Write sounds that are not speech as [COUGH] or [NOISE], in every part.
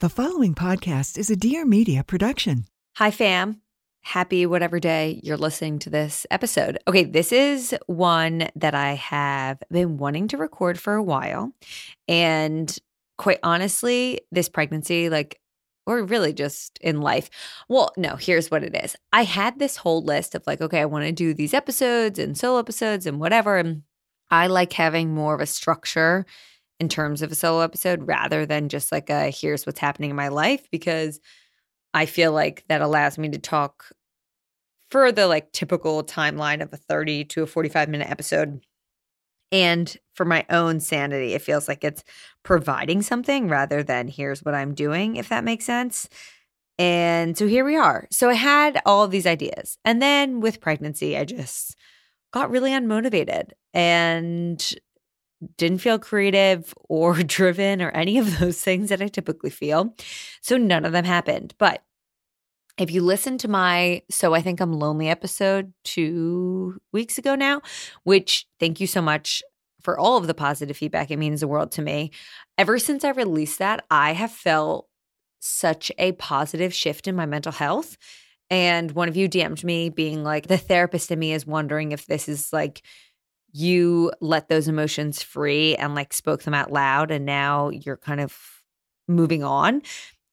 The following podcast is a Dear Media production. Hi, fam. Happy whatever day you're listening to this episode. Okay, this is one that I have been wanting to record for a while. And quite honestly, this pregnancy, like, or really just in life. Well, no, here's what it is. I had this whole list of like, okay, I want to do these episodes and solo episodes and whatever. And I like having more of a structure in terms of a solo episode rather than just like a here's what's happening in my life because I feel like that allows me to talk for the like typical timeline of a 30 to a 45 minute episode. And for my own sanity, it feels like it's providing something rather than here's what I'm doing, if that makes sense. And so here we are. So I had all these ideas. And then with pregnancy, I just got really unmotivated and didn't feel creative [LAUGHS] or driven or any of those things that I typically feel. So none of them happened. But if you listen to my So I Think I'm Lonely episode two weeks ago now, which thank you so much for all of the positive feedback. It means the world to me. Ever since I released that, I have felt such a positive shift in my mental health. And one of you DM'd me being like, the therapist in me is wondering if this is like you let those emotions free and like spoke them out loud and now you're kind of moving on.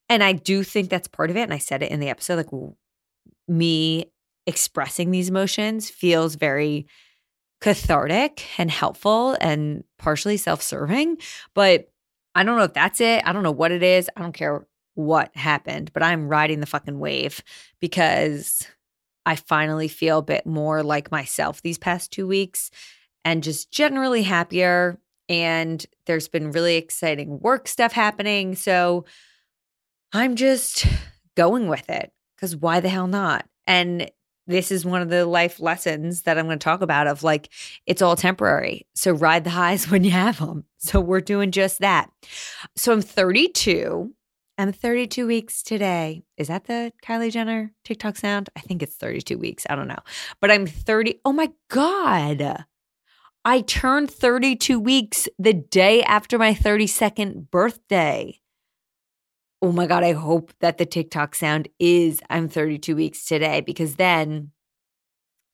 And i do think that's part of it and i said it in the episode like me expressing these emotions feels very cathartic and helpful and partially self-serving but i don't know if that's it i don't know what it is i don't care what happened but i'm riding the fucking wave because i finally feel a bit more like myself these past two weeks and just generally happier. And there's been really exciting work stuff happening. So I'm just going with it because why the hell not? And this is one of the life lessons that I'm going to talk about of like, it's all temporary. So ride the highs [LAUGHS] when you have them. So we're doing just that. So I'm 32. I'm 32 weeks today. Is that the Kylie Jenner TikTok sound? I think it's 32 weeks. I don't know. But I'm 30. Oh my God. I turned 32 weeks the day after my 32nd birthday. Oh my God, I hope that the TikTok sound is I'm 32 weeks today because then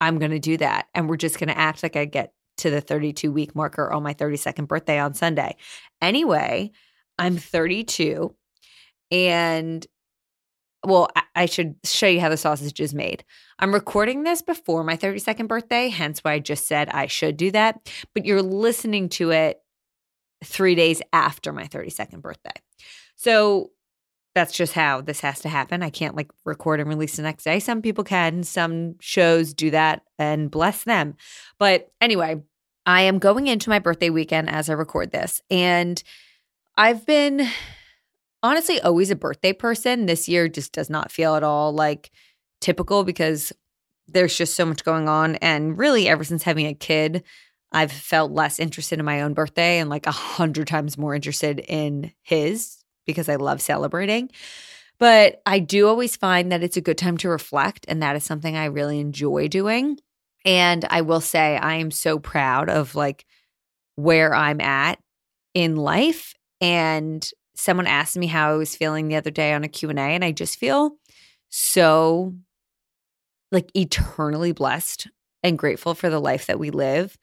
I'm going to do that. And we're just going to act like I get to the 32 week marker on oh, my 32nd birthday on Sunday. Anyway, I'm 32 and well, I should show you how the sausage is made. I'm recording this before my 32nd birthday, hence why I just said I should do that. But you're listening to it three days after my 32nd birthday. So that's just how this has to happen. I can't like record and release the next day. Some people can, some shows do that, and bless them. But anyway, I am going into my birthday weekend as I record this. And I've been honestly always a birthday person. This year just does not feel at all like typical because there's just so much going on. And really, ever since having a kid, I've felt less interested in my own birthday and like a hundred times more interested in his because I love celebrating. But I do always find that it's a good time to reflect. And that is something I really enjoy doing. And I will say, I am so proud of like where I'm at in life and someone asked me how I was feeling the other day on a Q&A and I just feel so like eternally blessed and grateful for the life that we live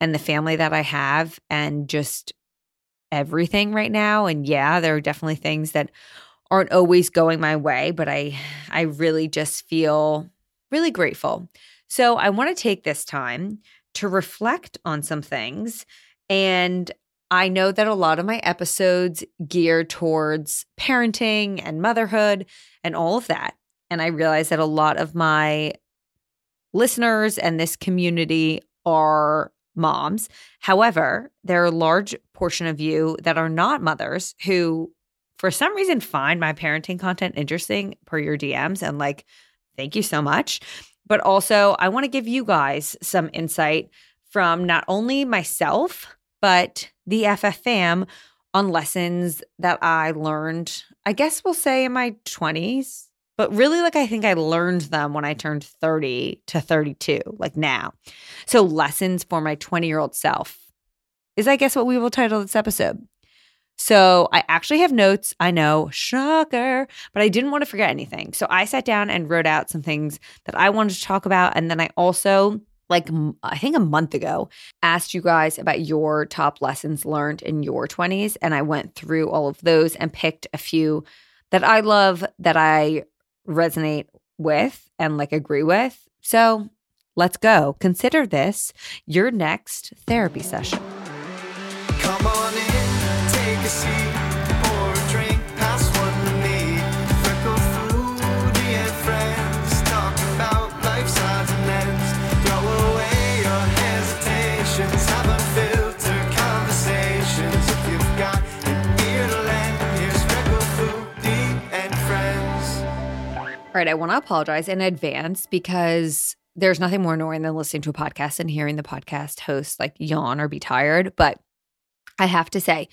and the family that I have and just everything right now and yeah there are definitely things that aren't always going my way, but I I really just feel really grateful. So I want to take this time to reflect on some things and I know that a lot of my episodes gear towards parenting and motherhood and all of that. And I realize that a lot of my listeners and this community are moms. However, there are a large portion of you that are not mothers who, for some reason, find my parenting content interesting per your DMs. And like, thank you so much. But also, I want to give you guys some insight from not only myself, but the FFM on lessons that I learned, I guess we'll say in my 20s, but really like I think I learned them when I turned 30 to 32, like now. So, lessons for my 20 year old self is, I guess, what we will title this episode. So, I actually have notes. I know, shocker, but I didn't want to forget anything. So, I sat down and wrote out some things that I wanted to talk about. And then I also like I think a month ago, asked you guys about your top lessons learned in your 20s. And I went through all of those and picked a few that I love, that I resonate with and like agree with. So let's go. Consider this your next therapy session. Come on in, take a seat. All right, I want to apologize in advance because there's nothing more annoying than listening to a podcast and hearing the podcast host like yawn or be tired. But I have to say,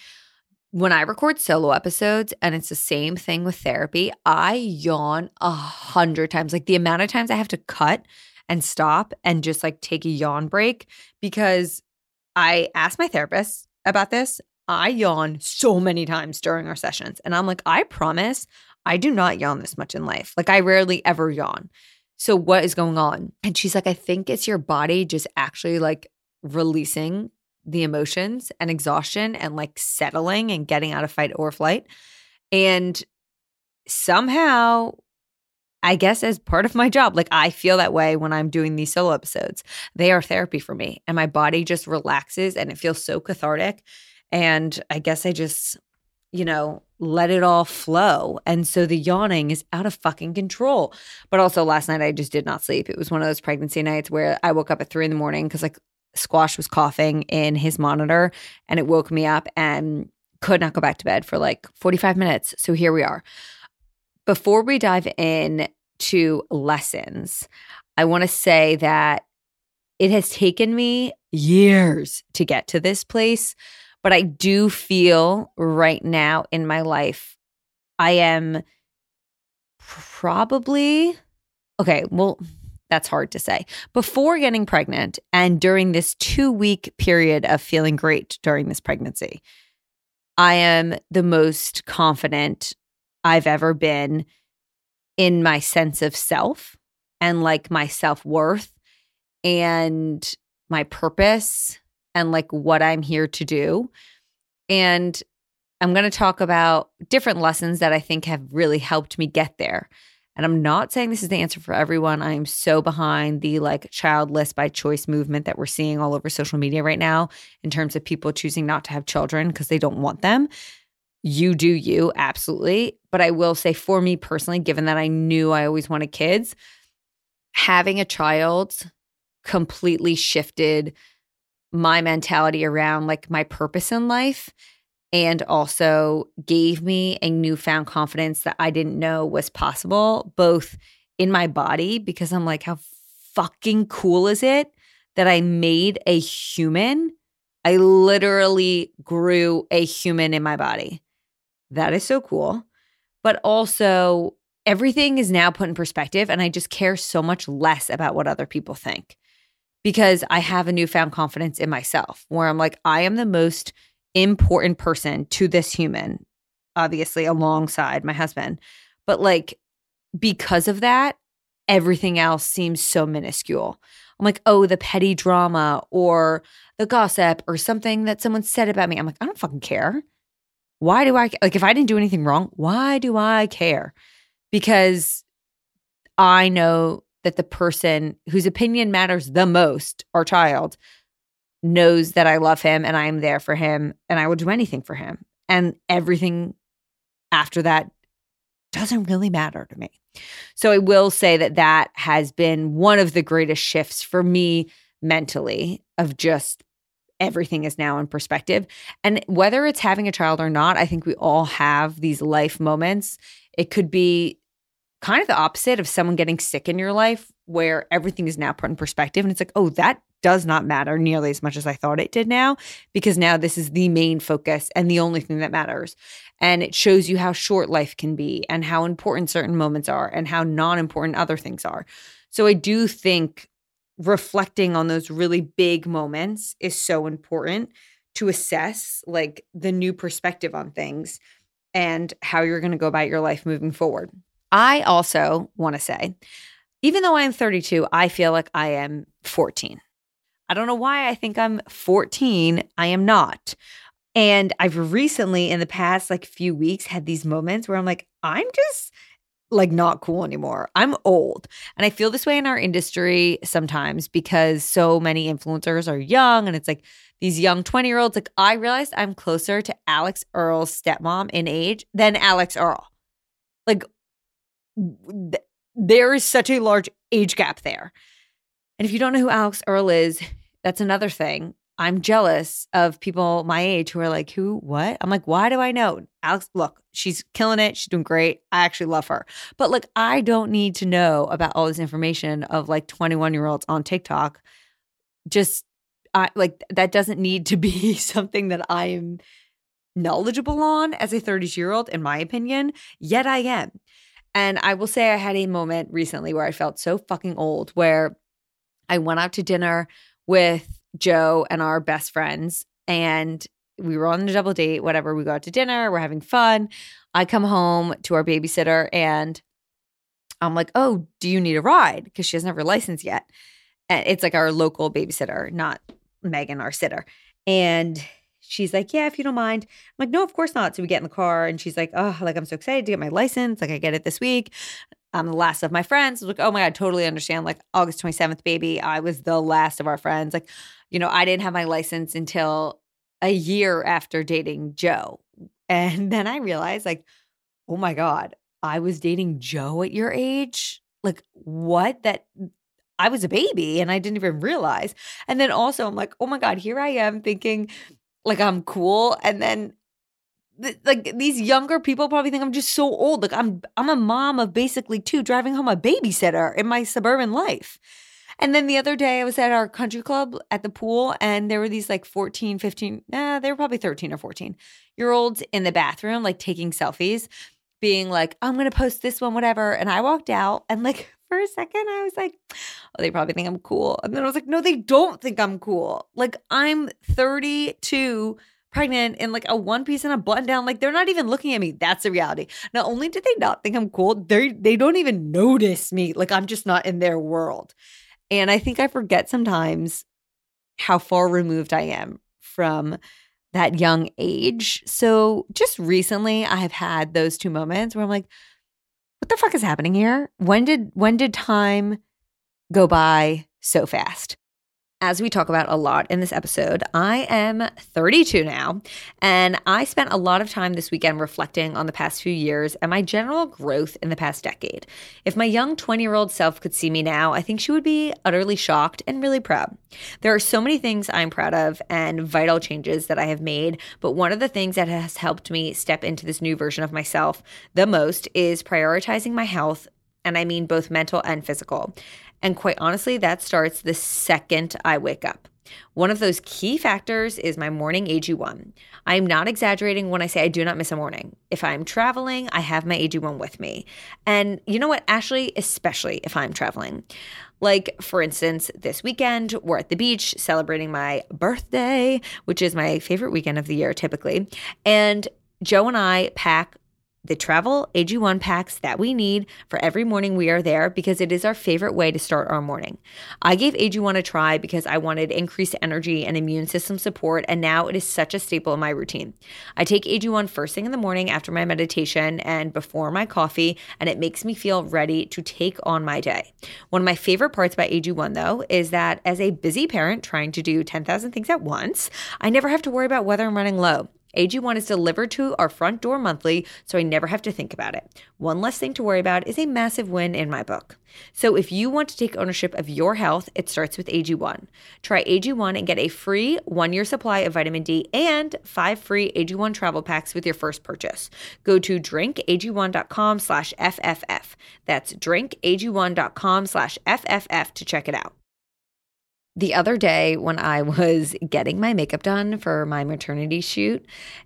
when I record solo episodes and it's the same thing with therapy, I yawn a hundred times. Like the amount of times I have to cut and stop and just like take a yawn break because I asked my therapist about this. I yawn so many times during our sessions. And I'm like, I promise I do not yawn this much in life. Like I rarely ever yawn. So what is going on? And she's like, I think it's your body just actually like releasing the emotions and exhaustion and like settling and getting out of fight or flight. And somehow, I guess as part of my job, like I feel that way when I'm doing these solo episodes. They are therapy for me and my body just relaxes and it feels so cathartic. And I guess I just you know, let it all flow. And so the yawning is out of fucking control. But also last night I just did not sleep. It was one of those pregnancy nights where I woke up at three in the morning because like Squash was coughing in his monitor and it woke me up and could not go back to bed for like 45 minutes. So here we are. Before we dive in to lessons, I want to say that it has taken me years to get to this place but I do feel right now in my life, I am probably, okay, well, that's hard to say. Before getting pregnant and during this two week period of feeling great during this pregnancy, I am the most confident I've ever been in my sense of self and like my self worth and my purpose and like what I'm here to do. And I'm going to talk about different lessons that I think have really helped me get there. And I'm not saying this is the answer for everyone. I am so behind the like childless by choice movement that we're seeing all over social media right now in terms of people choosing not to have children because they don't want them. You do you, absolutely. But I will say for me personally, given that I knew I always wanted kids, having a child completely shifted my mentality around like my purpose in life and also gave me a newfound confidence that I didn't know was possible, both in my body, because I'm like, how fucking cool is it that I made a human? I literally grew a human in my body. That is so cool. But also, everything is now put in perspective, and I just care so much less about what other people think because I have a newfound confidence in myself where I'm like, I am the most important person to this human, obviously, alongside my husband. But like, because of that, everything else seems so minuscule. I'm like, oh, the petty drama or the gossip or something that someone said about me. I'm like, I don't fucking care. why do I like if I didn't do anything wrong, why do I care? Because I know that the person whose opinion matters the most, our child, knows that I love him and I am there for him and I will do anything for him. And everything after that doesn't really matter to me. So I will say that that has been one of the greatest shifts for me mentally of just everything is now in perspective. And whether it's having a child or not, I think we all have these life moments. It could be kind of the opposite of someone getting sick in your life where everything is now put in perspective and it's like, oh, that does not matter nearly as much as I thought it did now because now this is the main focus and the only thing that matters. And it shows you how short life can be and how important certain moments are and how non important other things are. So I do think reflecting on those really big moments is so important to assess like the new perspective on things and how you're going to go about your life moving forward. I also want to say, even though I'm 32, I feel like I am 14. I don't know why I think I'm 14. I am not. And I've recently, in the past like few weeks, had these moments where I'm like, I'm just like not cool anymore. I'm old. And I feel this way in our industry sometimes because so many influencers are young and it's like these young 20 year olds. Like, I realized I'm closer to Alix Earle's stepmom in age than Alix Earle. Like, th- there is such a large age gap there. And if you don't know who Alix Earle is, that's another thing. I'm jealous of people my age who are like, who, what? I'm like, why do I know? Alex, look, she's killing it. She's doing great. I actually love her. But like, I don't need to know about all this information of like 21 year olds on TikTok. Just, I like, that doesn't need to be [LAUGHS] something that I am knowledgeable on as a 30 year old, in my opinion. Yet I am. And I will say I had a moment recently where I felt so fucking old where I went out to dinner with Joe and our best friends and we were on a double date, whatever. We go out to dinner, we're having fun. I come home to our babysitter and I'm like, oh, do you need a ride? Because she doesn't have her license yet. And it's like our local babysitter, not Megan, our sitter. And she's like, Yeah, if you don't mind. I'm like, No, of course not. So we get in the car and she's like, Oh, like I'm so excited to get my license. Like I get it this week. I'm the last of my friends. I was like, oh my God, totally understand. Like August 27th, baby. I was the last of our friends. Like, you know, I didn't have my license until a year after dating Joe. [LAUGHS] And then I realized, like, oh my God, I was dating Joe at your age. Like, what? That mm, I was a baby and I didn't even realize. And then also, I'm like, oh my God, here I am thinking, like I'm cool and then th- like these younger people probably think I'm just so old like I'm I'm a mom of basically two driving home a babysitter in my suburban life. And then the other day I was at our country club at the pool and there were these like 14, 15, nah, they were probably 13 or 14 year olds in the bathroom like taking selfies being like, I'm to post this one, whatever. And I walked out and like for a second, I was like, oh, they probably think I'm cool. And then I was like, no, they don't think I'm cool. Like, I'm 32 pregnant in like a one piece and a button down. Like they're not even looking at me. That's the reality. Not only did they not think I'm cool, they they don't even notice me. Like I'm just not in their world. And I think I forget sometimes how far removed I am from that young age. So just recently I have had those two moments where I'm like, what the fuck is happening here? When did when did time go by so fast? As we talk about a lot in this episode, I am 32 now, and I spent a lot of time this weekend reflecting on the past few years and my general growth in the past decade. If my young 20 year old self could see me now, I think she would be utterly shocked and really proud. There are so many things I'm proud of and vital changes that I have made, but one of the things that has helped me step into this new version of myself the most is prioritizing my health and I mean both mental and physical. And quite honestly, that starts the second I wake up. One of those key factors is my morning AG1. I am not exaggerating when I say I do not miss a morning. If I'm traveling, I have my AG1 with me. And you know what, Ashley, especially if I'm traveling. Like, for instance, this weekend, we're at the beach celebrating my birthday, which is my favorite weekend of the year typically. And Joe and I pack the travel AG1 packs that we need for every morning we are there because it is our favorite way to start our morning. I gave AG1 a try because I wanted increased energy and immune system support, and now it is such a staple in my routine. I take AG1 first thing in the morning after my meditation and before my coffee, and it makes me feel ready to take on my day. One of my favorite parts about AG1, though, is that as a busy parent trying to do 10,000 things at once, I never have to worry about whether I'm running low. AG1 is delivered to our front door monthly, so I never have to think about it. One less thing to worry about is a massive win in my book. So if you want to take ownership of your health, it starts with AG1. Try AG1 and get a free one year supply of vitamin D and five free AG1 travel packs with your first purchase. Go to drinkag1.com slash FFF. That's drinkag1.com slash FFF to check it out. The other day, when I was getting my makeup done for my maternity shoot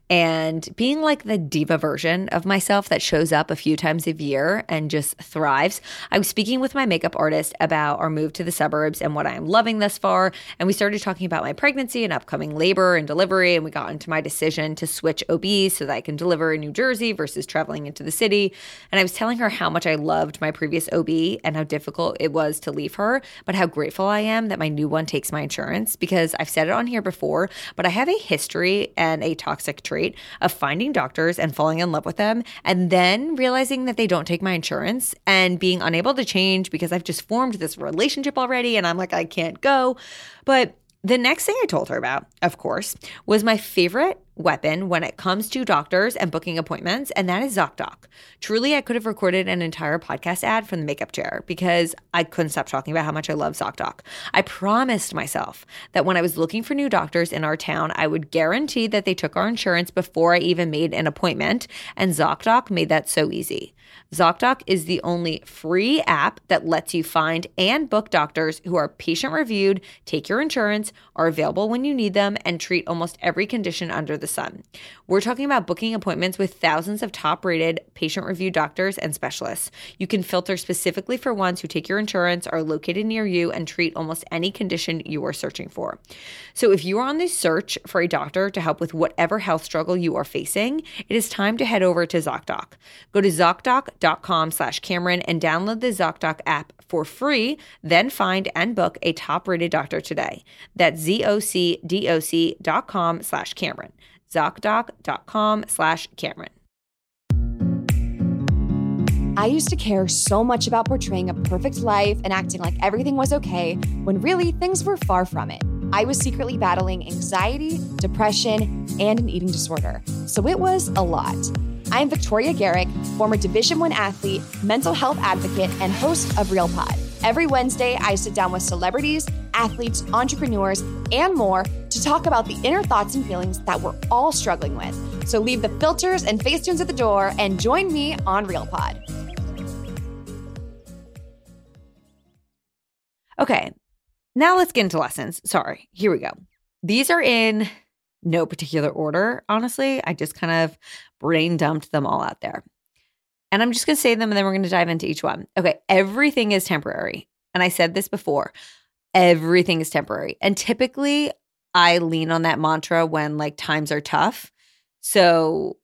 and being like the diva version of myself that shows up a few times a year and just thrives, I was speaking with my makeup artist about our move to the suburbs and what I am loving thus far. And we started talking about my pregnancy and upcoming labor and delivery. And we got into my decision to switch OBs so that I can deliver in New Jersey versus traveling into the city. And I was telling her how much I loved my previous OB and how difficult it was to leave her, but how grateful I am that my new takes my insurance because I've said it on here before, but I have a history and a toxic trait of finding doctors and falling in love with them and then realizing that they don't take my insurance and being unable to change because I've just formed this relationship already and I'm like, I can't go. But the next thing I told her about, of course, was my favorite weapon when it comes to doctors and booking appointments, and that is ZocDoc. Truly, I could have recorded an entire podcast ad from the makeup chair because I couldn't stop talking about how much I love ZocDoc. I promised myself that when I was looking for new doctors in our town, I would guarantee that they took our insurance before I even made an appointment, and ZocDoc made that so easy. ZocDoc is the only free app that lets you find and book doctors who are patient reviewed, take your insurance, are available when you need them, and treat almost every condition under the sun. We're talking about booking appointments with thousands of top rated patient reviewed doctors and specialists. You can filter specifically for ones who take your insurance, are located near you, and treat almost any condition you are searching for. So if you are on the search for a doctor to help with whatever health struggle you are facing, it is time to head over to ZocDoc. Go to ZocDoc ZocDoc.com slash Cameron and download the ZocDoc app for free. Then find and book a top rated doctor today. That's ZocDoc.com slash Cameron. ZocDoc.com slash Cameron. I used to care so much about portraying a perfect life and acting like everything was okay when really things were far from it. I was secretly battling anxiety, depression, and an eating disorder. So it was a lot. I'm Victoria Garrick, former Division 1 athlete, mental health advocate, and host of Real Pod. Every Wednesday, I sit down with celebrities, athletes, entrepreneurs, and more to talk about the inner thoughts and feelings that we're all struggling with. So leave the filters and facetunes at the door and join me on Real Pod. Okay, now let's get into lessons. Sorry, here we go. These are in no particular order, honestly. I just kind of brain dumped them all out there. And I'm just going to say them and then we're going to dive into each one. Okay, everything is temporary. And I said this before everything is temporary. And typically, I lean on that mantra when like times are tough. So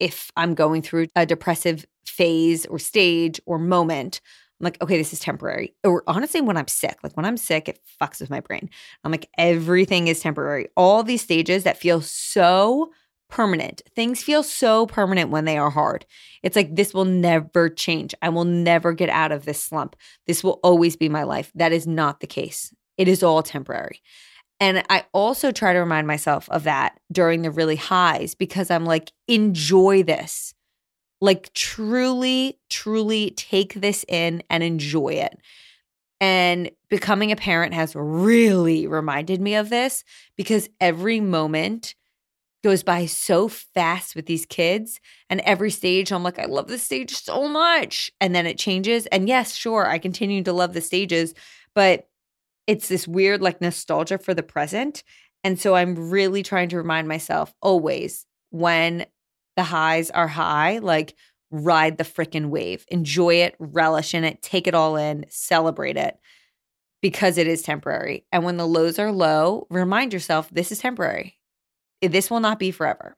if I'm going through a depressive phase or stage or moment, I'm like, okay, this is temporary. Or honestly, when I'm sick, like when I'm sick, it fucks with my brain. I'm like, everything is temporary. All these stages that feel so permanent. Things feel so permanent when they are hard. It's like, this will never change. I will never get out of this slump. This will always be my life. That is not the case. It is all temporary. And I also try to remind myself of that during the really highs because I'm like, enjoy this. Like, truly, truly take this in and enjoy it. And becoming a parent has really reminded me of this because every moment goes by so fast with these kids. And every stage, I'm like, I love this stage so much. And then it changes. And yes, sure, I continue to love the stages, but it's this weird like nostalgia for the present. And so I'm really trying to remind myself always when the highs are high, like ride the freaking wave, enjoy it, relish in it, take it all in, celebrate it because it is temporary. And when the lows are low, remind yourself this is temporary. Eh, this will not be forever.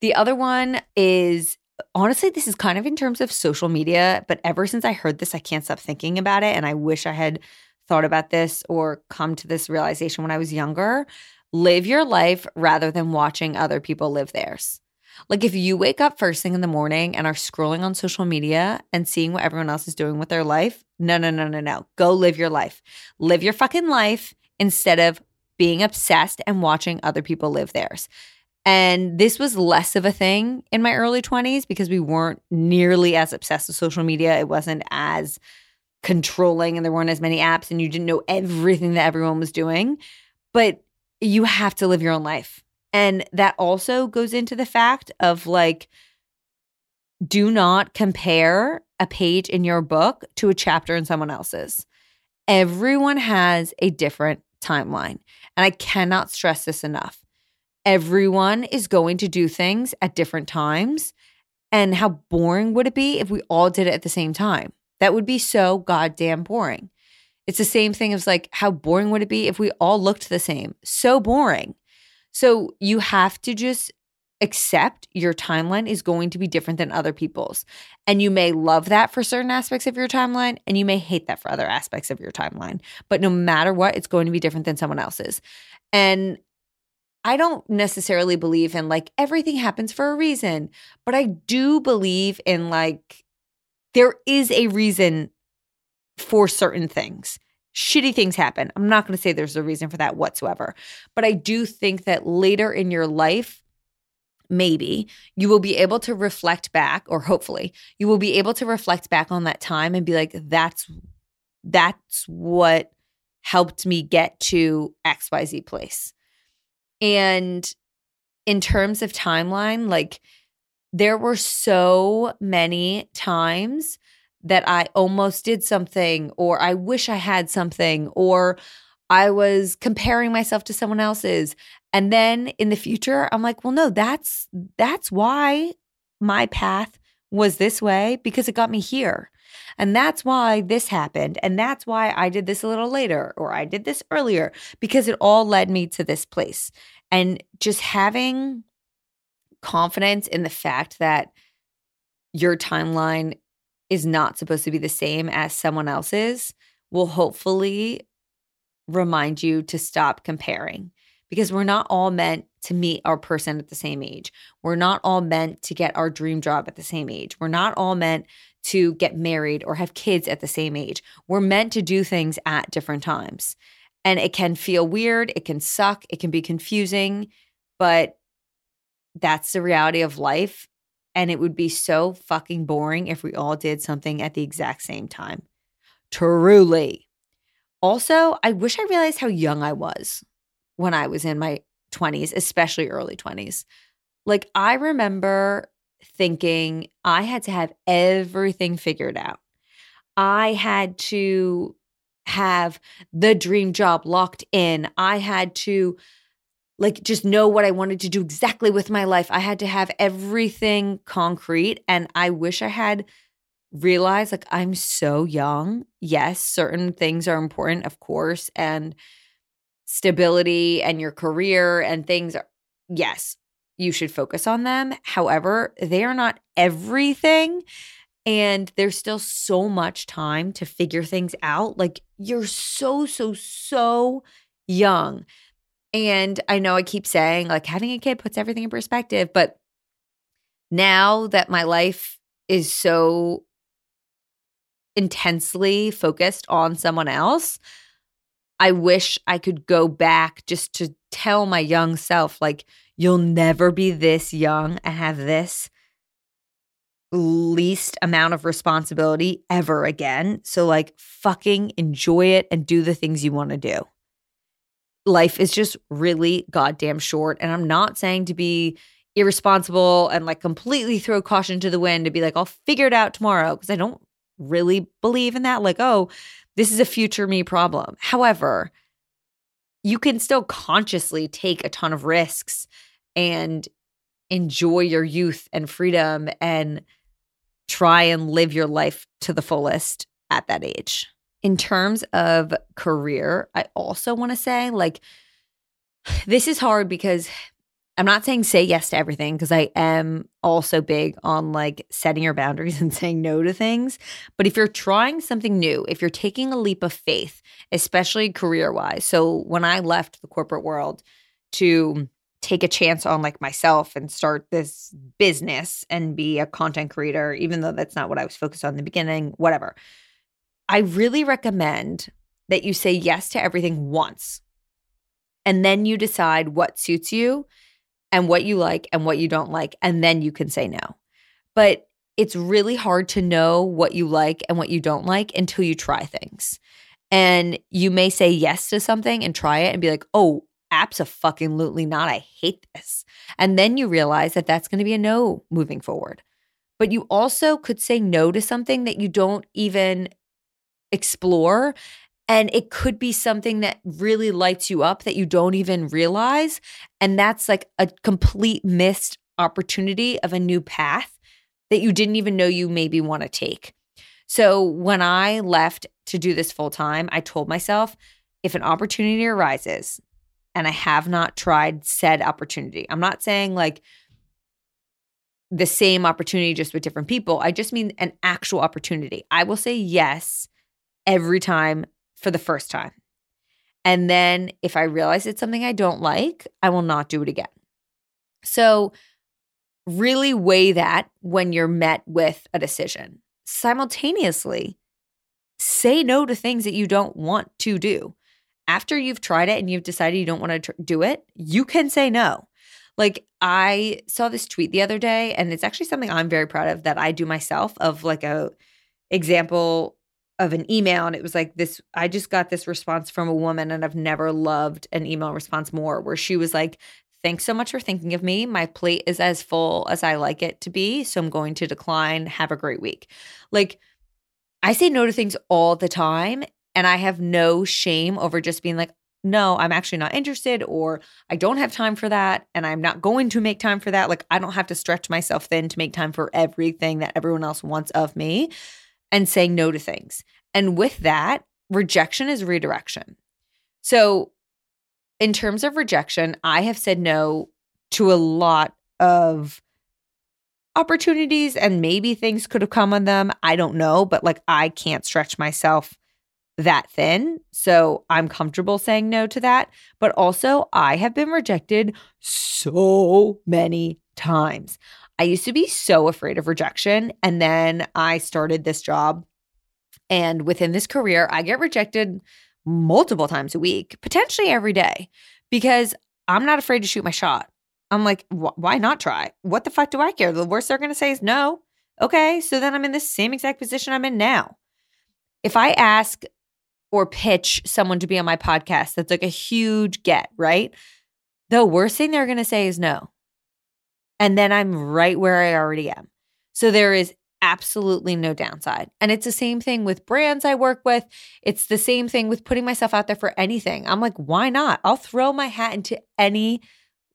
The other one is honestly, this is kind of in terms of social media, but ever since I heard this, I can't stop thinking about it. And I wish I had thought about this or come to this realization when I was younger. Live your life rather than watching other people live theirs. Like if you wake up first thing in the morning and are scrolling on social media and seeing what everyone else is doing with their life, no, no, no, no, no. Go live your life. Live your fucking life instead of being obsessed and watching other people live theirs. And this was less of a thing in my early 20s because we weren't nearly as obsessed with social media. It wasn't as controlling and there weren't as many apps and you didn't know everything that everyone was doing. But you have to live your own life. And that also goes into the fact of like, do not compare a page in your book to a chapter in someone else's. Everyone has a different timeline. And I cannot stress this enough. Everyone is going to do things at different times. And how boring would it be if we all did it at the same time? That would be so goddamn boring. It's the same thing as like, how boring would it be if we all looked the same? So boring. So you have to just accept your timeline is going to be different than other people's. And you may love that for certain aspects of your timeline, and you may hate that for other aspects of your timeline. But no matter what, it's going to be different than someone else's. And I don't necessarily believe in like everything happens for a reason, but I do believe in like there is a reason for certain things. Shitty things happen. I'm not going to say there's a reason for that whatsoever, but I do think that later in your life, maybe you will be able to reflect back, or hopefully you will be able to reflect back on that time and be like, that's that's what helped me get to XYZ place. And in terms of timeline, like there were so many times that I almost did something, or I wish I had something, or I was comparing myself to someone else's. And then in the future, I'm like, well, no, that's that's why my path was this way because it got me here. And that's why this happened. And that's why I did this a little later or I did this earlier because it all led me to this place. And just having confidence in the fact that your timeline is not supposed to be the same as someone else's will hopefully remind you to stop comparing because we're not all meant to meet our person at the same age. We're not all meant to get our dream job at the same age. We're not all meant to get married or have kids at the same age. We're meant to do things at different times. And it can feel weird, it can suck, it can be confusing, but that's the reality of life. And it would be so fucking boring if we all did something at the exact same time. Truly. Also, I wish I realized how young I was when I was in my 20s, especially early 20s. Like, I remember thinking I had to have everything figured out. I had to have the dream job locked in. I had to like just know what I wanted to do exactly with my life. I had to have everything concrete. And I wish I had realized like I'm so young. Yes, certain things are important, of course, and stability and your career and things are, yes, you should focus on them. However, they are not everything. And there's still so much time to figure things out. Like you're so, so, so young and I know I keep saying like having a kid puts everything in perspective, but now that my life is so intensely focused on someone else, I wish I could go back just to tell my young self, like, you'll never be this young and have this least amount of responsibility ever again. So, like, fucking enjoy it and do the things you want to do life is just really goddamn short. And I'm not saying to be irresponsible and like completely throw caution to the wind to be like, I'll figure it out tomorrow. Cause I don't really believe in that. Like, oh, this is a future me problem. However, you can still consciously take a ton of risks and enjoy your youth and freedom and try and live your life to the fullest at that age in terms of career, I also want to say like this is hard because I'm not saying say yes to everything because I am also big on like setting your boundaries [LAUGHS] and saying no to things. But if you're trying something new, if you're taking a leap of faith, especially career wise. So when I left the corporate world to take a chance on like myself and start this business and be a content creator, even though that's not what I was focused on in the beginning, whatever. I really recommend that you say yes to everything once and then you decide what suits you and what you like and what you don't like. And then you can say no. But it's really hard to know what you like and what you don't like until you try things. And you may say yes to something and try it and be like, oh, absolutely not. I hate this. And then you realize that that's going to be a no moving forward. But you also could say no to something that you don't even explore. And it could be something that really lights you up that you don't even realize. And that's like a complete missed opportunity of a new path that you didn't even know you maybe want to take. So when I left to do this full time, I told myself if an opportunity arises and I have not tried said opportunity, I'm not saying like the same opportunity just with different people. I just mean an actual opportunity. I will say yes every time for the first time. And then if I realize it's something I don't like, I will not do it again. So, really weigh that when you're met with a decision. Simultaneously, say no to things that you don't want to do. After you've tried it and you've decided you don't want to tr- do it, you can say no. Like I saw this tweet the other day and it's actually something I'm very proud of that I do myself of like a example of an email and it was like this I just got this response from a woman and I've never loved an email response more where she was like thanks so much for thinking of me. My plate is as full as I like it to be so I'm going to decline. Have a great week. Like I say no to things all the time and I have no shame over just being like no, I'm actually not interested, or I don't have time for that, and I'm not going to make time for that. Like, I don't have to stretch myself thin to make time for everything that everyone else wants of me and saying no to things. And with that, rejection is redirection. So, in terms of rejection, I have said no to a lot of opportunities and maybe things could have come on them. I don't know, but like I can't stretch myself that thin. So I'm comfortable saying no to that. But also, I have been rejected so many times. I used to be so afraid of rejection. And then I started this job. And within this career, I get rejected multiple times a week, potentially every day, because I'm not afraid to shoot my shot. I'm like, why not try? What the fuck do I care? The worst they're going to say is no. Okay. So then I'm in the same exact position I'm in now. If I ask or pitch someone to be on my podcast, that's like a huge get, right? The worst thing they're going to say is no. And then I'm right where I already am. So there is absolutely no downside. And it's the same thing with brands I work with. It's the same thing with putting myself out there for anything. I'm like, why not? I'll throw my hat into any,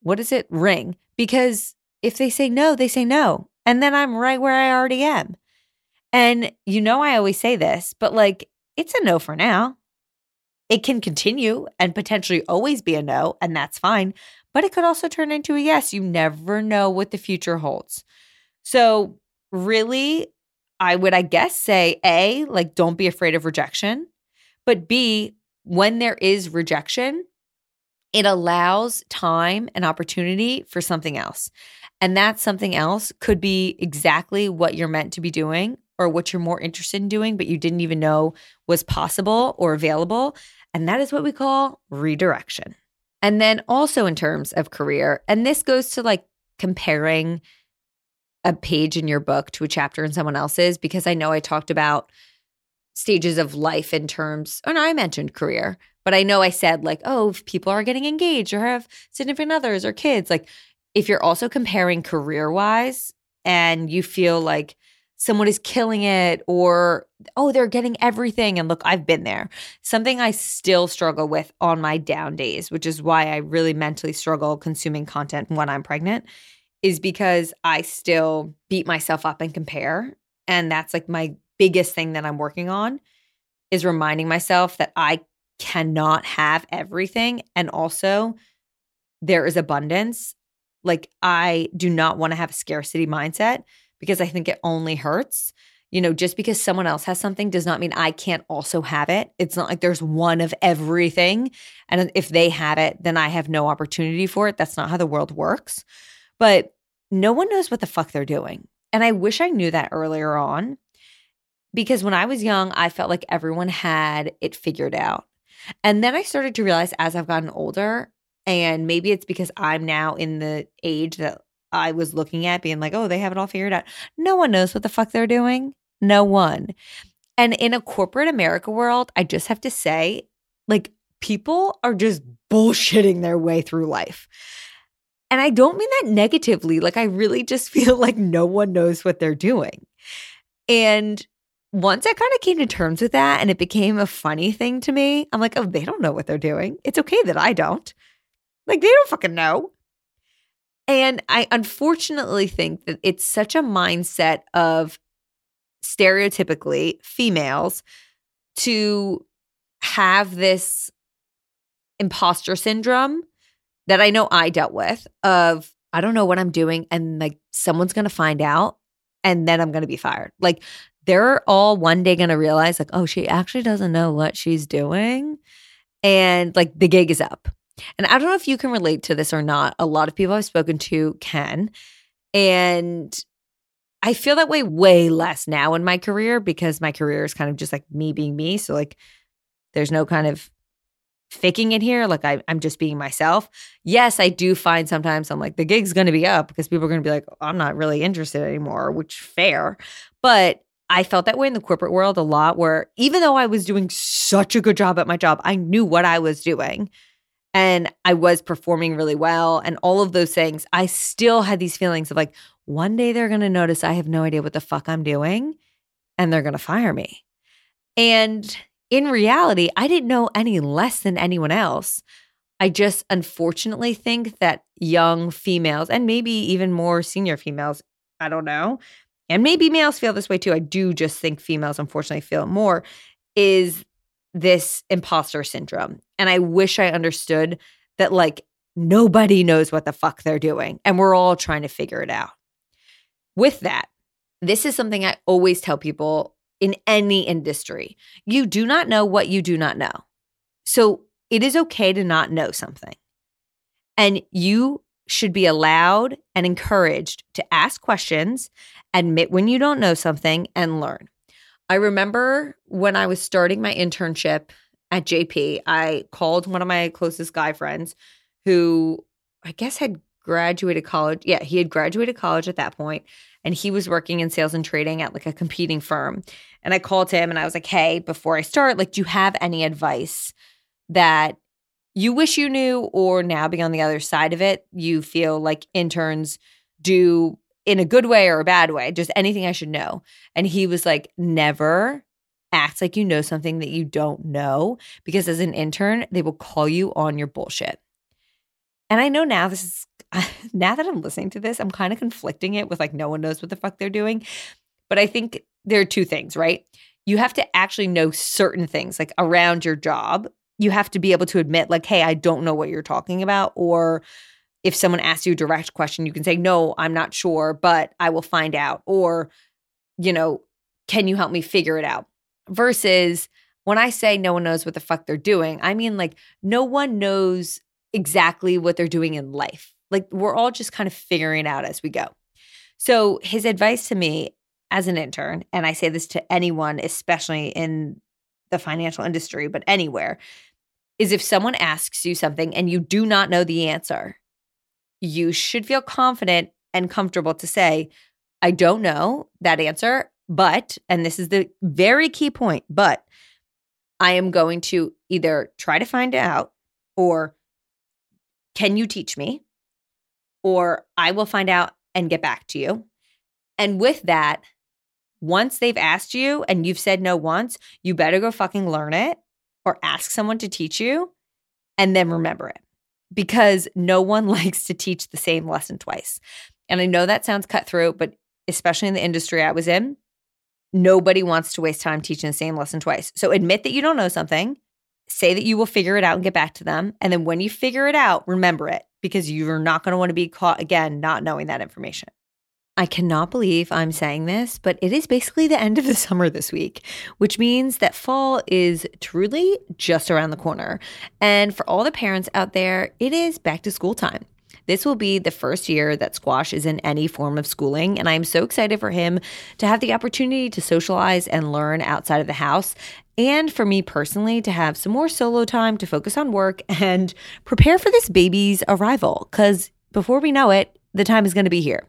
what is it, ring. Because if they say no, they say no. And then I'm right where I already am. And you know, I always say this, but like, it's a no for now. It can continue and potentially always be a no, and that's fine but it could also turn into a yes. You never know what the future holds. So, really, I would, I guess, say A, like, don't be afraid of rejection. But B, when there is rejection, it allows time and opportunity for something else. And that something else could be exactly what you're meant to be doing or what you're more interested in doing, but you didn't even know was possible or available. And that is what we call redirection. And then also in terms of career, and this goes to like comparing a page in your book to a chapter in someone else's, because I know I talked about stages of life in terms, oh, and I mentioned career, but I know I said like, oh, if people are getting engaged or have significant others or kids, like if you're also comparing career wise and you feel like someone is killing it or oh they're getting everything. And look I've been there. Something I still struggle with on my down days, which is why I really mentally struggle consuming content when I'm pregnant is because I still beat myself up and compare. And that's like my biggest thing that I'm working on is reminding myself that I cannot have everything. And also there is abundance. Like, I do not want to have a scarcity mindset because I think it only hurts. You know, just because someone else has something does not mean I can't also have it. It's not like there's one of everything. And if they have it, then I have no opportunity for it. That's not how the world works. But no one knows what the fuck they're doing. And I wish I knew that earlier on because when I was young, I felt like everyone had it figured out. And then I started to realize as I've gotten older, and maybe it's because I'm now in the age that I was looking at being like, oh, they have it all figured out. No one knows what the fuck they're doing. No one. And in a corporate America world, I just have to say, like, people are just bullshitting their way through life. And I don't mean that negatively. Like, I really just [LAUGHS] feel like no one knows what they're doing. And once I kind of came to terms with that and it became a funny thing to me, I'm like, oh, they don't know what they're doing. It's okay that I don't. Like, they don't fucking know. And I unfortunately think that it's such a mindset of stereotypically females to have this imposter syndrome that I know I dealt with of I don't know what I'm doing and like someone's going to find out and then I'm going to be fired. Like they're all one day going to realize like oh she actually doesn't know what she's doing and like the gig is up. And I don't know if you can relate to this or not. A lot of people I've spoken to can. And I feel that way way less now in my career because my career is kind of just like me being me. So, like, there's no kind of faking it here. Like, I, am just being myself. Yes, I do find sometimes I'm like, the gig's going to be up because people are going to be like, I'm not really interested anymore, which fair. But I felt that way in the corporate world a lot where even though I was doing such a good job at my job, I knew what I was doing and I was performing really well and all of those things, I still had these feelings of like, one day they're going to notice I have no idea what the fuck I'm doing and they're going to fire me. And in reality, I didn't know any less than anyone else. I just unfortunately think that young females and maybe even more senior females, I don't know, and maybe males feel this way too. I do just think females unfortunately feel it more is this imposter syndrome. And I wish I understood that, like, nobody knows what the fuck they're doing and we're all trying to figure it out. With that, this is something I always tell people in any industry. You do not know what you do not know. So it is okay to not know something. And you should be allowed and encouraged to ask questions, admit when you don't know something, and learn. I remember when I was starting my internship at JP, I called one of my closest guy friends who I guess had graduated college. Yeah, he had graduated college at that point and he was working in sales and trading at like a competing firm. And I called him and I was like, "Hey, before I start, like do you have any advice that you wish you knew or now being on the other side of it, you feel like interns do in a good way or a bad way, just anything I should know. And he was like, never act like you know something that you don't know because as an intern, they will call you on your bullshit. And I know now this is [LAUGHS] now that I'm listening to this, I'm kind of conflicting it with like no one knows what the fuck they're doing. But I think there are two things, right? You have to actually know certain things like around your job. You have to be able to admit like, "Hey, I don't know what you're talking about," or if someone asks you a direct question, you can say, No, I'm not sure, but I will find out. Or, you know, can you help me figure it out? Versus when I say no one knows what the fuck they're doing, I mean like no one knows exactly what they're doing in life. Like we're all just kind of figuring out as we go. So his advice to me as an intern, and I say this to anyone, especially in the financial industry, but anywhere, is if someone asks you something and you do not know the answer, you should feel confident and comfortable to say, I don't know that answer, but, and this is the very key point, but I am going to either try to find out or can you teach me? Or I will find out and get back to you. And with that, once they've asked you and you've said no once, you better go fucking learn it or ask someone to teach you and then remember it because no one [LAUGHS] likes to teach the same lesson twice. And I know that sounds cutthroat, but especially in the industry I was in, nobody wants to waste time teaching the same lesson twice. So admit that you don't know something, say that you will figure it out and get back to them. And then when you figure it out, remember it because you're not going to want to be caught again not knowing that information. I cannot believe I'm saying this, but it is basically the end of the [LAUGHS] summer this week, which means that fall is truly just around the corner. And for all the parents out there, it is back to school time. This will be the first year that Squash is in any form of schooling, and I'm so excited for him to have the opportunity to socialize and learn outside of the house. And for me personally, to have some more solo time to focus on work and prepare for this baby's arrival. Because before we know it, the time is going to be here.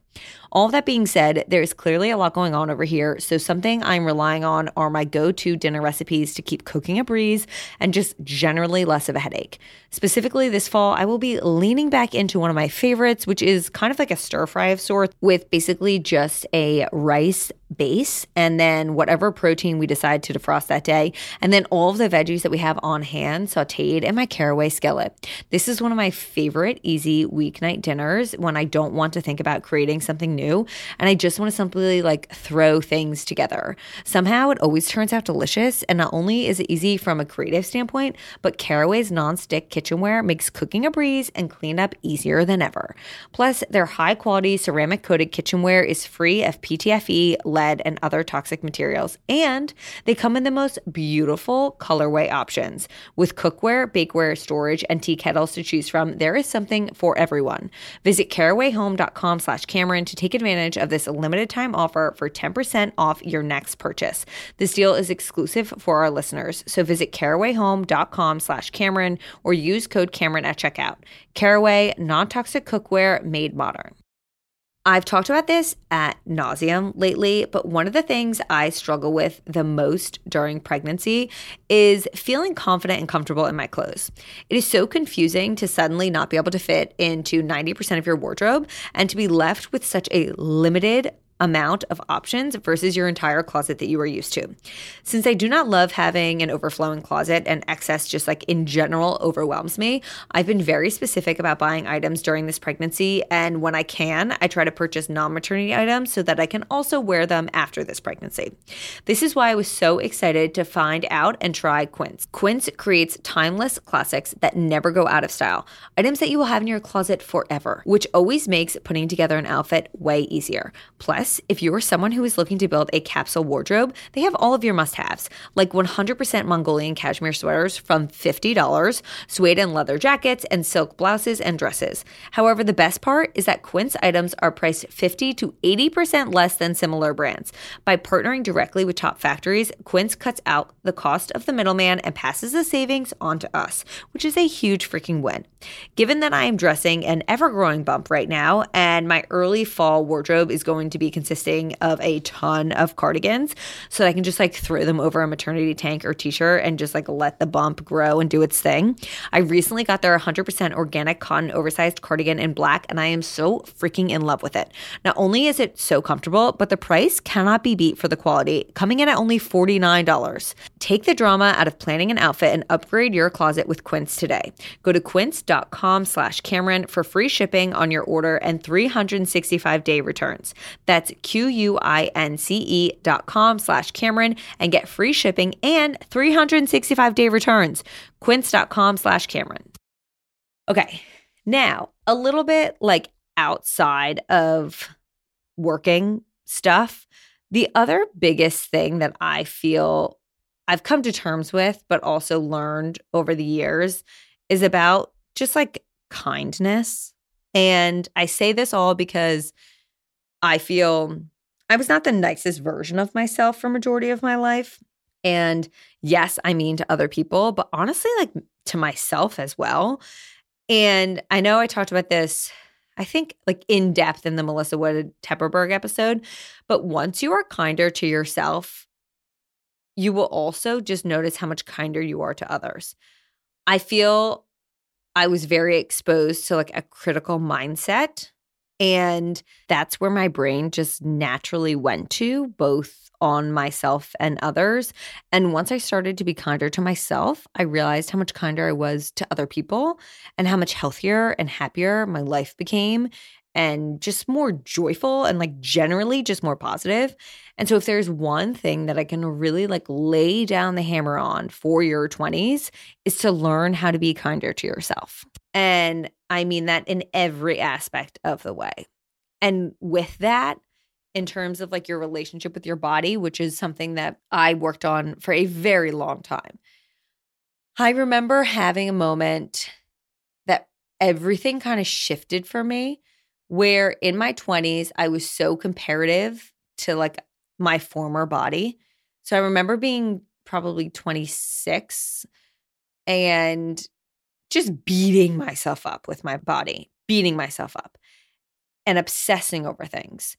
All that being said, there's clearly a lot going on over here. So, something I'm relying on are my go to dinner recipes to keep cooking a breeze and just generally less of a headache. Specifically, this fall, I will be leaning back into one of my favorites, which is kind of like a stir fry of sorts with basically just a rice base and then whatever protein we decide to defrost that day, and then all of the veggies that we have on hand sauteed in my caraway skillet. This is one of my favorite easy weeknight dinners when I don't want to think about creating something new and I just want to simply like throw things together. Somehow it always turns out delicious, and not only is it easy from a creative standpoint, but Caraway's non-stick kitchenware makes cooking a breeze and cleanup easier than ever. Plus, their high quality ceramic coated kitchenware is free of PTFE lead, and other toxic materials. And they come in the most beautiful colorway options. With cookware, bakeware, storage, and tea kettles to choose from, there is something for everyone. Visit carawayhome.com slash Cameron to take advantage of this limited time offer for 10% off your next purchase. This deal is exclusive for our listeners. So visit carawayhome.com slash Cameron or use code Cameron at checkout. Caraway, non-toxic cookware made modern. I've talked about this at nauseum lately, but one of the things I struggle with the most during pregnancy is feeling confident and comfortable in my clothes. It is so confusing to suddenly not be able to fit into 90% of your wardrobe and to be left with such a limited amount of options versus your entire closet that you are used to. Since I do not love having an overflowing closet and excess just like in general overwhelms me, I've been very specific about buying items during this pregnancy. And when I can, I try to purchase non maternity items so that I can also wear them after this pregnancy. This is why I was so excited to find out and try Quince. Quince creates timeless classics that never go out of style, items that you will have in your closet forever, which always makes putting together an outfit way easier. Plus, Plus, if you're someone who is looking to build a capsule wardrobe, they have all of your must haves, like 100% Mongolian cashmere sweaters from $50, suede and leather jackets, and silk blouses and dresses. However, the best part is that Quince items are priced 50 to 80% less than similar brands. By partnering directly with top factories, Quince cuts out the cost of the middleman and passes the savings on to us, which is a huge freaking win. Given that I am dressing an ever growing bump right now, and my early fall wardrobe is going to be consisting of a ton of cardigans so that I can just like throw them over a maternity tank or t shirt and just like let the bump grow and do its thing. I recently got their 100% organic cotton oversized cardigan in black and I am so freaking in love with it. Not only is it so comfortable, but the price cannot be beat for the quality, coming in at only $49. Take the drama out of planning an outfit and upgrade your closet with Quince today. Go to quince.com slash Cameron for free shipping on your order and 365 day returns. That's that's Q-U-I-N-C-E dot com slash Cameron and get free shipping and 365 day returns. Quince.com slash Cameron. Okay. Now, a little bit like outside of working stuff, the other biggest thing that I feel I've come to terms with, but also learned over the years is about just like kindness. And I say this all because I feel I was not the nicest version of myself for majority of my life. And yes, I mean to other people, but honestly, like to myself as well. And I know I talked about this, I think, like in depth in the Melissa Wood Tepperberg episode. But once you are kinder to yourself, you will also just notice how much kinder you are to others. I feel I was very exposed to like a critical mindset and that's where my brain just naturally went to, both on myself and others. And once I started to be kinder to myself, I realized how much kinder I was to other people and how much healthier and happier my life became and just more joyful and like generally just more positive. And so if there's one thing that I can really like lay down the hammer on for your 20s is to learn how to be kinder to yourself. And I mean that in every aspect of the way. And with that, in terms of like your relationship with your body, which is something that I worked on for a very long time. I remember having a moment that everything kind of shifted for me where in my 20s I was so comparative to like my former body. So I remember being probably 26 and just beating myself up with my body, beating myself up and obsessing over things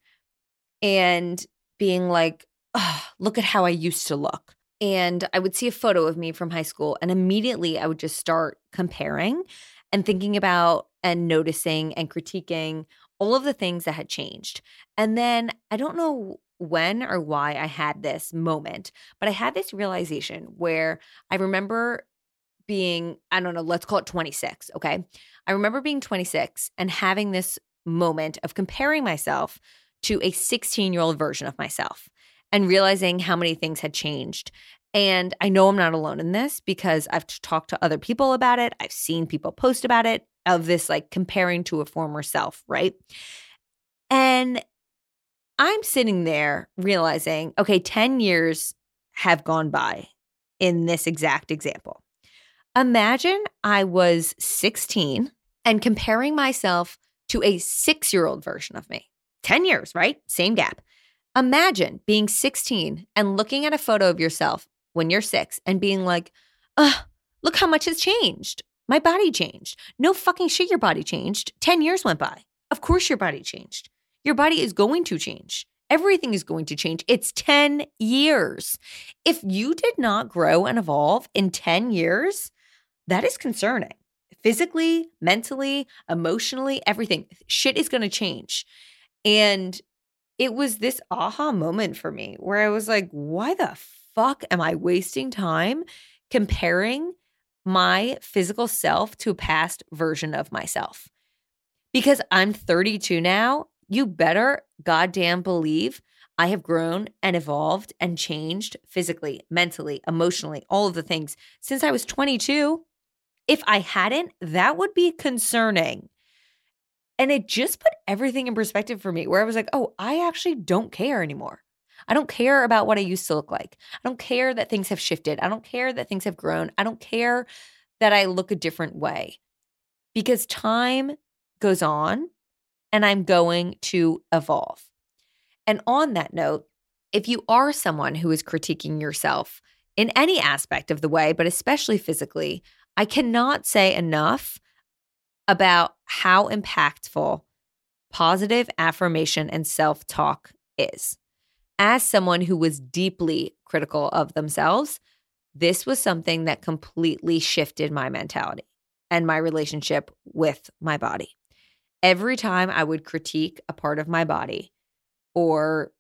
and being like, oh, look at how I used to look. And I would see a photo of me from high school, and immediately I would just start comparing and thinking about and noticing and critiquing all of the things that had changed. And then I don't know when or why I had this moment, but I had this realization where I remember being, I don't know, let's call it 26. Okay. I remember being 26 and having this moment of comparing myself to a 16 year old version of myself and realizing how many things had changed. And I know I'm not alone in this because I've talked to other people about it. I've seen people post about it of this like comparing to a former self, right? And I'm sitting there realizing, okay, 10 years have gone by in this exact example. Imagine I was 16 and comparing myself to a six year old version of me. 10 years, right? Same gap. Imagine being 16 and looking at a photo of yourself when you're six and being like, look how much has changed. My body changed. No fucking shit, your body changed. 10 years went by. Of course, your body changed. Your body is going to change. Everything is going to change. It's 10 years. If you did not grow and evolve in 10 years, that is concerning. Physically, mentally, emotionally, everything. Shit is going to change. And it was this aha moment for me where I was like, why the fuck am I wasting time comparing my physical self to a past version of myself? Because I'm 32 now, you better goddamn believe I have grown and evolved and changed physically, mentally, emotionally, all of the things since I was 22. If I hadn't, that would be concerning. And it just put everything in perspective for me where I was like, oh, I actually don't care anymore. I don't care about what I used to look like. I don't care that things have shifted. I don't care that things have grown. I don't care that I look a different way because time goes on and I'm going to evolve. And on that note, if you are someone who is critiquing yourself in any aspect of the way, but especially physically, I cannot say enough about how impactful positive affirmation and self talk is. As someone who was deeply critical of themselves, this was something that completely shifted my mentality and my relationship with my body. Every time I would critique a part of my body or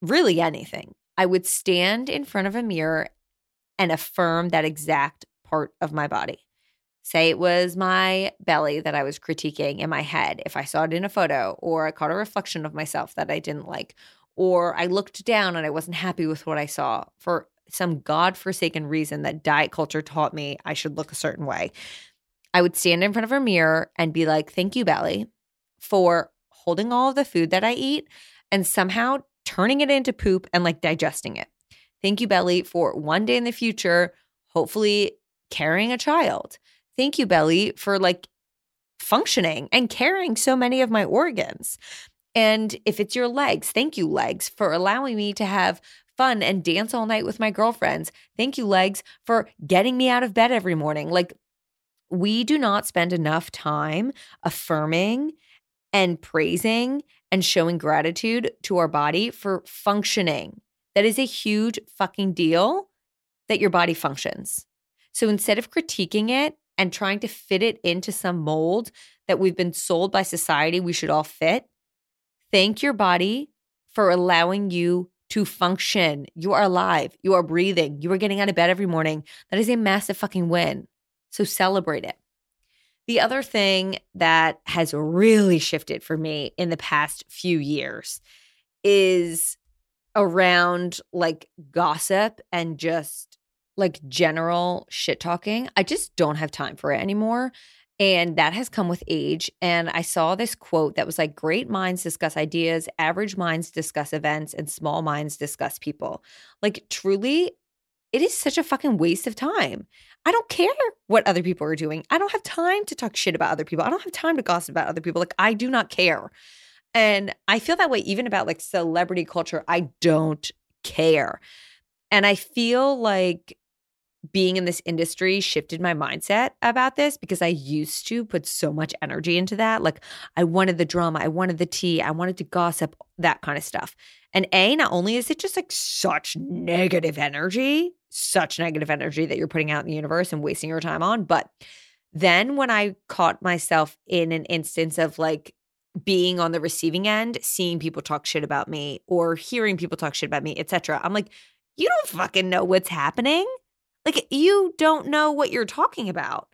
really anything, I would stand in front of a mirror and affirm that exact part of my body. Say it was my belly that I was critiquing in my head, if I saw it in a photo, or I caught a reflection of myself that I didn't like, or I looked down and I wasn't happy with what I saw for some godforsaken reason that diet culture taught me I should look a certain way. I would stand in front of a mirror and be like, Thank you, belly, for holding all of the food that I eat and somehow turning it into poop and like digesting it. Thank you, belly, for one day in the future, hopefully carrying a child thank you, Belly, for like functioning and carrying so many of my organs. And if it's your legs, thank you, legs, for allowing me to have fun and dance all night with my girlfriends. Thank you, legs, for getting me out of bed every morning. Like, we do not spend enough time affirming and praising and showing gratitude to our body for functioning. That is a huge fucking deal that your body functions. So instead of critiquing it and trying to fit it into some mold that we've been sold by society we should all fit, thank your body for allowing you to function. You are alive. You are breathing. You are getting out of bed every morning. That is a massive fucking win. So celebrate it. The other thing that has really shifted for me in the past few years is around like gossip and just like general shit talking, I just don't have time for it anymore. And that has come with age. And I saw this quote that was like, great minds discuss ideas, average minds discuss events, and small minds discuss people. Like, truly, it is such a fucking waste of time. I don't care what other people are doing. I don't have time to talk shit about other people. I don't have time to gossip about other people. Like, I do not care. And I feel that way even about like celebrity culture. I don't care. And I feel like being in this industry shifted my mindset about this because I used to put so much energy into that. Like, I wanted the drama, I wanted the tea, I wanted to gossip, that kind of stuff. And A, not only is it just like such negative energy, such negative energy that you're putting out in the universe and wasting your time on, but then when I caught myself in an instance of like being on the receiving end, seeing people talk shit about me or hearing people talk shit about me, etc. I'm like, you don't fucking know what's happening. Like you don't know what you're talking about.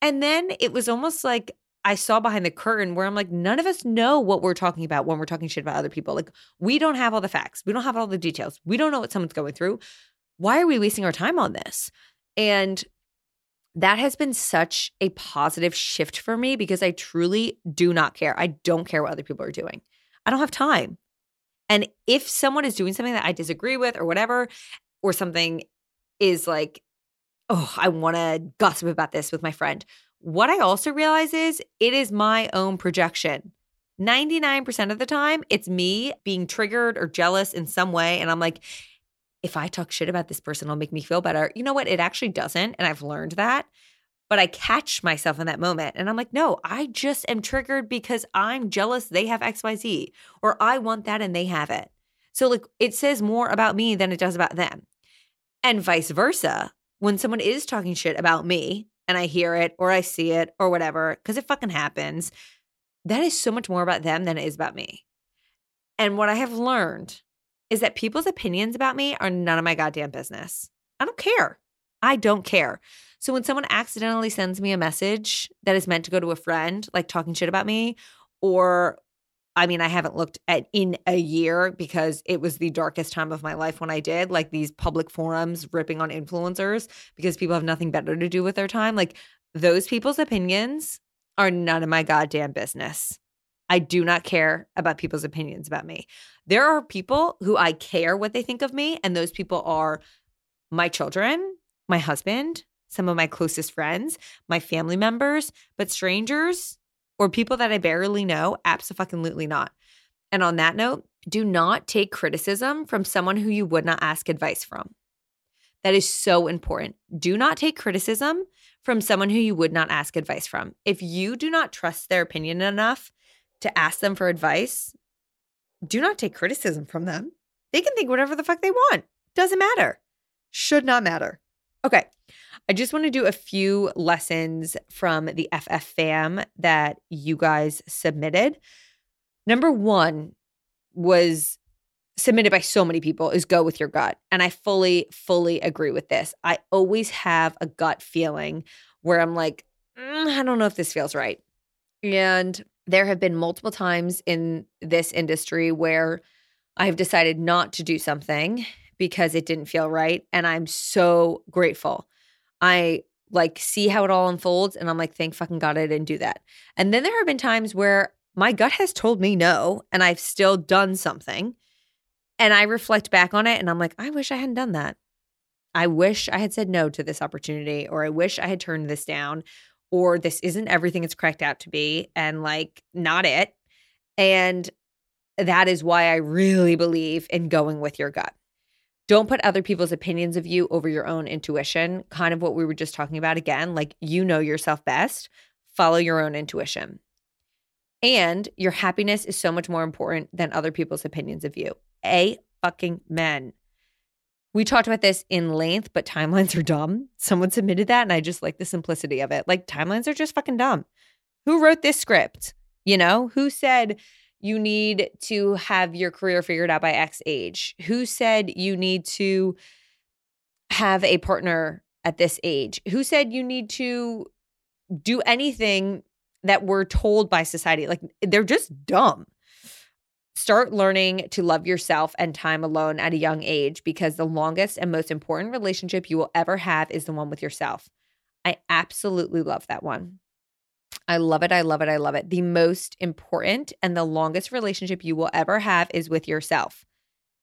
And then it was almost like I saw behind the curtain where I'm like, none of us know what we're talking about when we're talking shit about other people. Like, we don't have all the facts. We don't have all the details. We don't know what someone's going through. Why are we wasting our time on this? And that has been such a positive shift for me because I truly do not care. I don't care what other people are doing. I don't have time. And if someone is doing something that I disagree with or whatever, or something is like, oh, I want to gossip about this with my friend. What I also realize is it is my own projection. 99% of the time, it's me being triggered or jealous in some way. And I'm like, if I talk shit about this person, it'll make me feel better. You know what? It actually doesn't. And I've learned that. But I catch myself in that moment and I'm like, no, I just am triggered because I'm jealous they have XYZ or I want that and they have it. So, like, it says more about me than it does about them. And vice versa. When someone is talking shit about me and I hear it or I see it or whatever, because it fucking happens, that is so much more about them than it is about me. And what I have learned is that people's opinions about me are none of my goddamn business. I don't care. I don't care. So when someone accidentally sends me a message that is meant to go to a friend, like talking shit about me, or I mean, I haven't looked at in a year because it was the darkest time of my life when I did, like these public forums ripping on influencers because people have nothing better to do with their time. Like those people's opinions are none of my goddamn business. I do not care about people's opinions about me. There are people who I care what they think of me, and those people are my children, my husband, some of my closest friends, my family members, but strangers or people that I barely know, absolutely not. And on that note, do not take criticism from someone who you would not ask advice from. That is so important. Do not take criticism from someone who you would not ask advice from. If you do not trust their opinion enough to ask them for advice, do not take criticism from them. They can think whatever the fuck they want. Doesn't matter. Should not matter. Okay. I just want to do a few lessons from the FF fam that you guys submitted. Number one was submitted by so many people is go with your gut. And I fully, fully agree with this. I always have a gut feeling where I'm like, mm, I don't know if this feels right. And there have been multiple times in this industry where I've decided not to do something because it didn't feel right. And I'm so grateful. I like see how it all unfolds and I'm like, thank fucking God I didn't do that. And then there have been times where my gut has told me no and I've still done something. And I reflect back on it and I'm like, I wish I hadn't done that. I wish I had said no to this opportunity or I wish I had turned this down or this isn't everything it's cracked out to be and like not it. And that is why I really believe in going with your gut. Don't put other people's opinions of you over your own intuition. Kind of what we were just talking about again. Like, you know yourself best, follow your own intuition. And your happiness is so much more important than other people's opinions of you. A fucking men. We talked about this in length, but timelines are dumb. Someone submitted that, and I just like the simplicity of it. Like, timelines are just fucking dumb. Who wrote this script? You know, who said you need to have your career figured out by X age? Who said you need to have a partner at this age? Who said you need to do anything that we're told by society? Like, they're just dumb. Start learning to love yourself and time alone at a young age because the longest and most important relationship you will ever have is the one with yourself. I absolutely love that one. I love it. I love it. I love it. The most important and the longest relationship you will ever have is with yourself.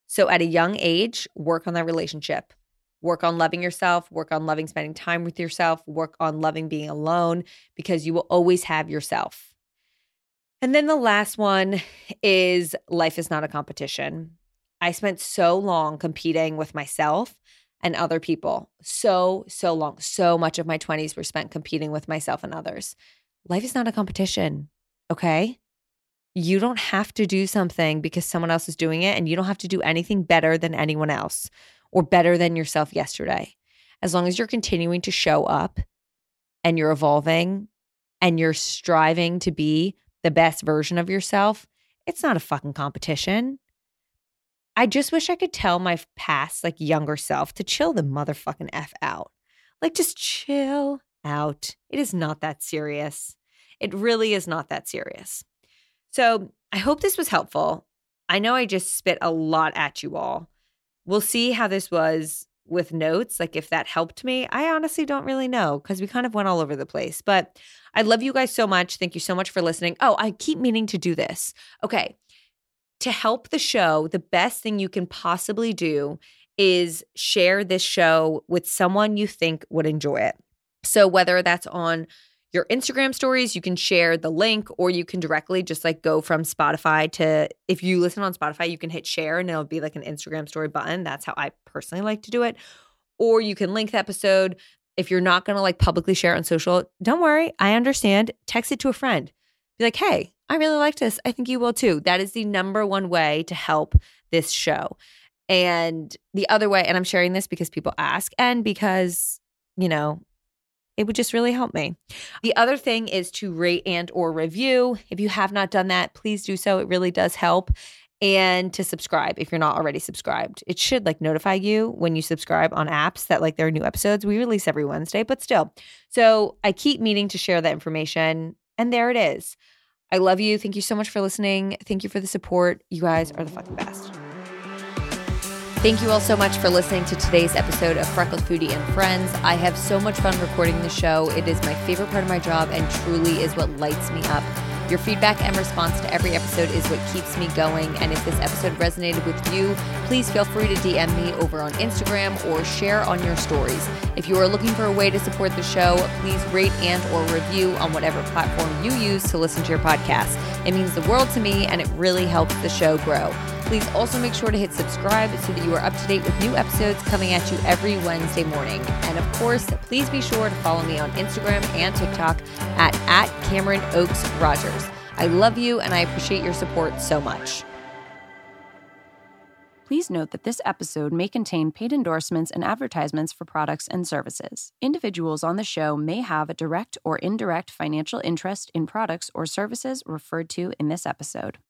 So at a young age, work on that relationship. Work on loving yourself, work on loving spending time with yourself, work on loving being alone because you will always have yourself. And then the last one is life is not a competition. I spent so long competing with myself and other people. So, so long. So much of my 20s were spent competing with myself and others. Life is not a competition, okay? You don't have to do something because someone else is doing it, and you don't have to do anything better than anyone else or better than yourself yesterday. As long as you're continuing to show up and you're evolving and you're striving to be the best version of yourself, it's not a fucking competition. I just wish I could tell my past, like younger self, to chill the motherfucking F out. Like, just chill out. It is not that serious. It really is not that serious. So, I hope this was helpful. I know I just spit a lot at you all. We'll see how this was with notes, like if that helped me. I honestly don't really know because we kind of went all over the place. But I love you guys so much. Thank you so much for listening. Oh, I keep meaning to do this. Okay. To help the show, the best thing you can possibly do is share this show with someone you think would enjoy it. So whether that's on your Instagram stories, you can share the link or you can directly just like go from Spotify to if you listen on Spotify, you can hit share and it'll be like an Instagram story button. That's how I personally like to do it. Or you can link the episode. If you're not going to like publicly share on social, don't worry. I understand. Text it to a friend. Be like, hey, I really like this. I think you will too. That is the number one way to help this show. And the other way, and I'm sharing this because people ask and because, you know, it would just really help me. The other thing is to rate and or review. If you have not done that, please do so. It really does help. And to subscribe if you're not already subscribed. It should like notify you when you subscribe on apps that like there are new episodes. We release every Wednesday, but still. So I keep meaning to share that information. And there it is. I love you. Thank you so much for listening. Thank you for the support. You guys are the fucking best. Thank you all so much for listening to today's episode of Freckled Foodie and Friends. I have so much fun recording the show. It is my favorite part of my job and truly is what lights me up. Your feedback and response to every episode is what keeps me going. And if this episode resonated with you, please feel free to DM me over on Instagram or share on your stories. If you are looking for a way to support the show, please rate and or review on whatever platform you use to listen to your podcast. It means the world to me and it really helps the show grow. Please also make sure to hit subscribe so that you are up to date with new episodes coming at you every Wednesday morning. And of course, please be sure to follow me on Instagram and TikTok at, at Cameron Oaks Rogers. I love you and I appreciate your support so much. Please note that this episode may contain paid endorsements and advertisements for products and services. Individuals on the show may have a direct or indirect financial interest in products or services referred to in this episode.